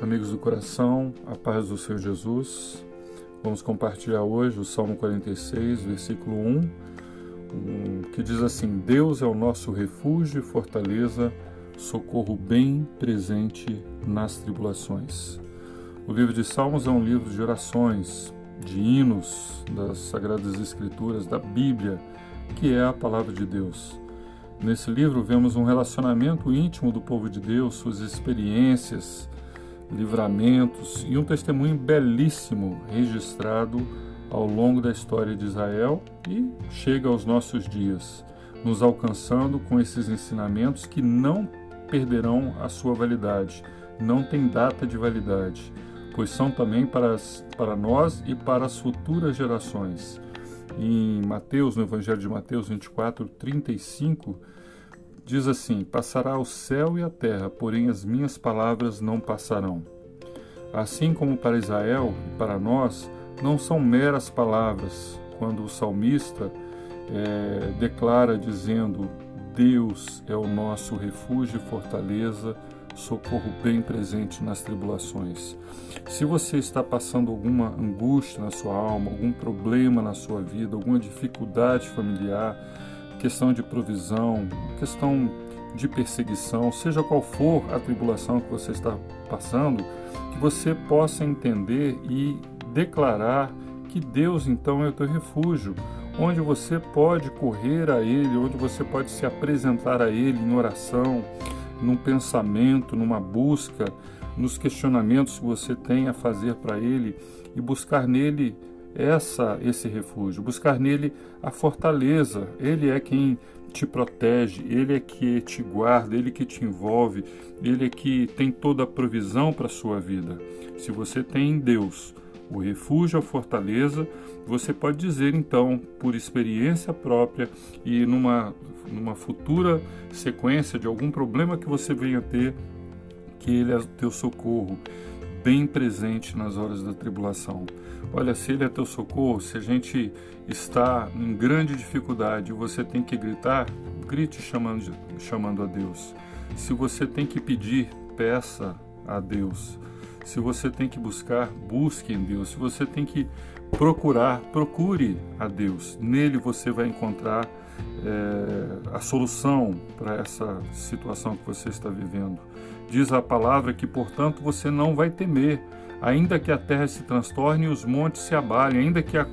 Amigos do coração, a paz do Senhor Jesus. Vamos compartilhar hoje o Salmo 46, versículo 1, um, que diz assim: Deus é o nosso refúgio e fortaleza, socorro bem presente nas tribulações. O livro de Salmos é um livro de orações, de hinos das Sagradas Escrituras, da Bíblia, que é a palavra de Deus. Nesse livro vemos um relacionamento íntimo do povo de Deus, suas experiências, livramentos e um testemunho belíssimo registrado ao longo da história de Israel e chega aos nossos dias, nos alcançando com esses ensinamentos que não perderão a sua validade, não tem data de validade, pois são também para, as, para nós e para as futuras gerações. Em Mateus, no Evangelho de Mateus 24, 35, Diz assim: Passará o céu e a terra, porém as minhas palavras não passarão. Assim como para Israel e para nós, não são meras palavras, quando o salmista é, declara dizendo: Deus é o nosso refúgio e fortaleza, socorro bem presente nas tribulações. Se você está passando alguma angústia na sua alma, algum problema na sua vida, alguma dificuldade familiar, questão de provisão, questão de perseguição, seja qual for a tribulação que você está passando, que você possa entender e declarar que Deus então é o teu refúgio, onde você pode correr a Ele, onde você pode se apresentar a Ele em oração, num pensamento, numa busca, nos questionamentos que você tem a fazer para Ele e buscar nele essa esse refúgio, buscar nele a fortaleza. Ele é quem te protege, ele é que te guarda, ele que te envolve, ele é que tem toda a provisão para a sua vida. Se você tem em Deus o refúgio, a fortaleza, você pode dizer então, por experiência própria e numa, numa futura sequência de algum problema que você venha ter, que Ele é o teu socorro, bem presente nas horas da tribulação. Olha, se Ele é teu socorro, se a gente está em grande dificuldade e você tem que gritar, grite chamando, chamando a Deus. Se você tem que pedir, peça a Deus. Se você tem que buscar, busque em Deus. Se você tem que procurar, procure a Deus. Nele você vai encontrar é, a solução para essa situação que você está vivendo. Diz a palavra que, portanto, você não vai temer, ainda que a terra se transtorne e os montes se abalem, ainda que a,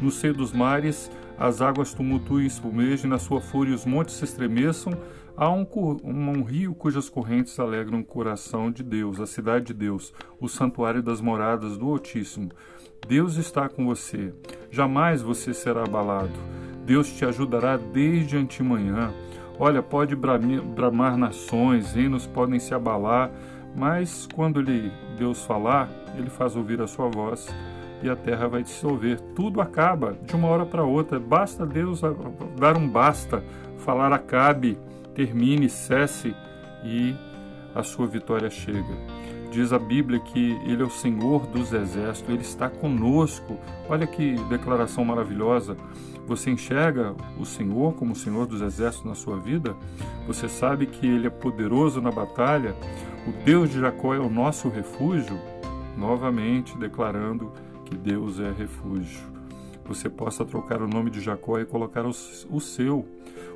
no seio dos mares as águas tumultuem e espumejem, na sua fúria os montes se estremeçam, há um, um, um, rio cujas correntes alegram o coração de Deus, a cidade de Deus, o santuário das moradas do Altíssimo. Deus está com você, jamais você será abalado. Deus te ajudará desde antemanhã. Olha, pode bramar nações, reinos podem se abalar, mas quando ele, Deus falar, ele faz ouvir a sua voz e a terra vai dissolver. Tudo acaba de uma hora para outra. Basta Deus dar um basta, falar acabe, termine, cesse e a sua vitória chega. Diz a Bíblia que Ele é o Senhor dos exércitos, Ele está conosco. Olha que declaração maravilhosa. Você enxerga o Senhor como o Senhor dos exércitos na sua vida? Você sabe que Ele é poderoso na batalha? O Deus de Jacó é o nosso refúgio? Novamente declarando que Deus é refúgio. Você possa trocar o nome de Jacó e colocar o, o seu.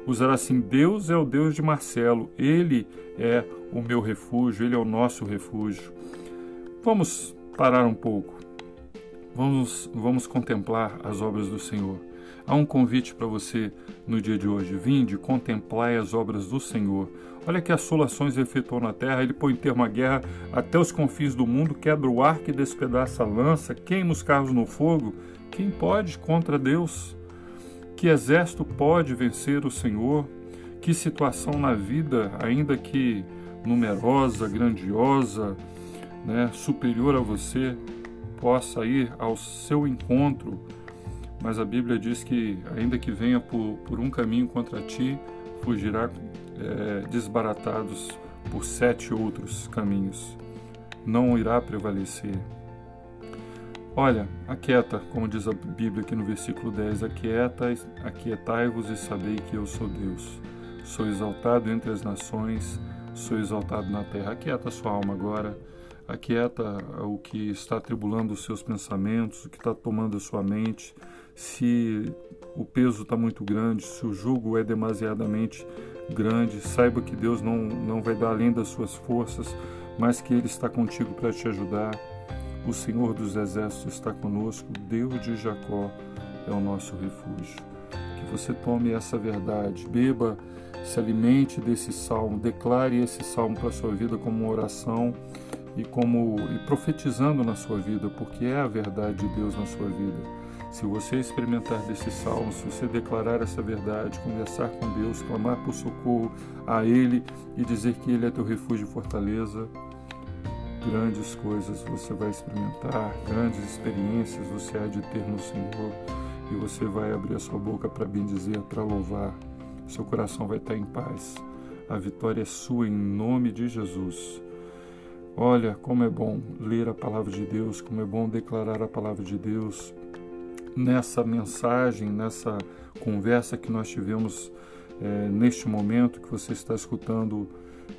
Usar assim: Deus é o Deus de Marcelo, Ele é o meu refúgio, Ele é o nosso refúgio. Vamos parar um pouco. Vamos, vamos contemplar as obras do Senhor. Há um convite para você no dia de hoje. Vinde, contemplai as obras do Senhor. Olha que assolações efetuou na terra. Ele põe termo à guerra até os confins do mundo, quebra o arco e despedaça a lança, queima os carros no fogo. Quem pode contra Deus? Que exército pode vencer o Senhor? Que situação na vida, ainda que numerosa, grandiosa, né, superior a você, possa ir ao seu encontro? Mas a Bíblia diz que, ainda que venha por, por um caminho contra ti, fugirá é, desbaratados por sete outros caminhos. Não irá prevalecer. Olha, aquieta, como diz a Bíblia aqui no versículo 10, aquieta, aquietai-vos e sabei que eu sou Deus. Sou exaltado entre as nações, sou exaltado na terra. Aquieta sua alma agora, aquieta o que está atribulando os seus pensamentos, o que está tomando a sua mente. Se o peso está muito grande, se o jugo é demasiadamente grande, saiba que Deus não, não vai dar além das suas forças, mas que Ele está contigo para te ajudar. O Senhor dos Exércitos está conosco, Deus de Jacó é o nosso refúgio. Que você tome essa verdade, beba, se alimente desse salmo, declare esse salmo para a sua vida como uma oração e como e profetizando na sua vida, porque é a verdade de Deus na sua vida. Se você experimentar desse salmo, se você declarar essa verdade, conversar com Deus, clamar por socorro a Ele e dizer que Ele é teu refúgio e fortaleza, grandes coisas você vai experimentar, grandes experiências você há de ter no Senhor e você vai abrir a sua boca para bendizer, para louvar. Seu coração vai estar em paz. A vitória é sua em nome de Jesus. Olha como é bom ler a palavra de Deus, como é bom declarar a palavra de Deus. Nessa mensagem, nessa conversa que nós tivemos é, neste momento que você está escutando,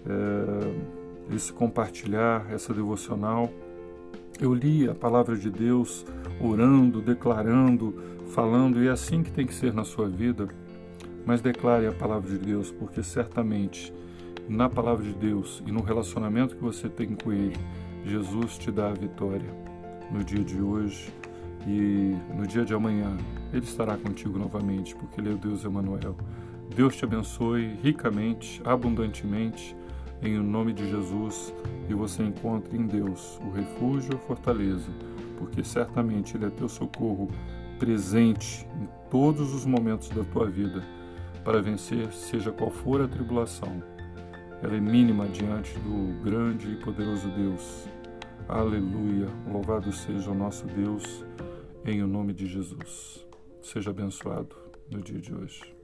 é, esse compartilhar, essa devocional, eu li a palavra de Deus orando, declarando, falando, e é assim que tem que ser na sua vida. Mas declare a palavra de Deus, porque certamente na palavra de Deus e no relacionamento que você tem com Ele, Jesus te dá a vitória no dia de hoje e no dia de amanhã. Ele estará contigo novamente, porque Ele é o Deus Emanuel. Deus te abençoe ricamente, abundantemente, em nome de Jesus, e você encontre em Deus o refúgio e a fortaleza, porque certamente Ele é teu socorro presente em todos os momentos da tua vida para vencer, seja qual for a tribulação ela é mínima diante do grande e poderoso Deus. Aleluia! Louvado seja o nosso Deus, em o nome de Jesus. Seja abençoado no dia de hoje.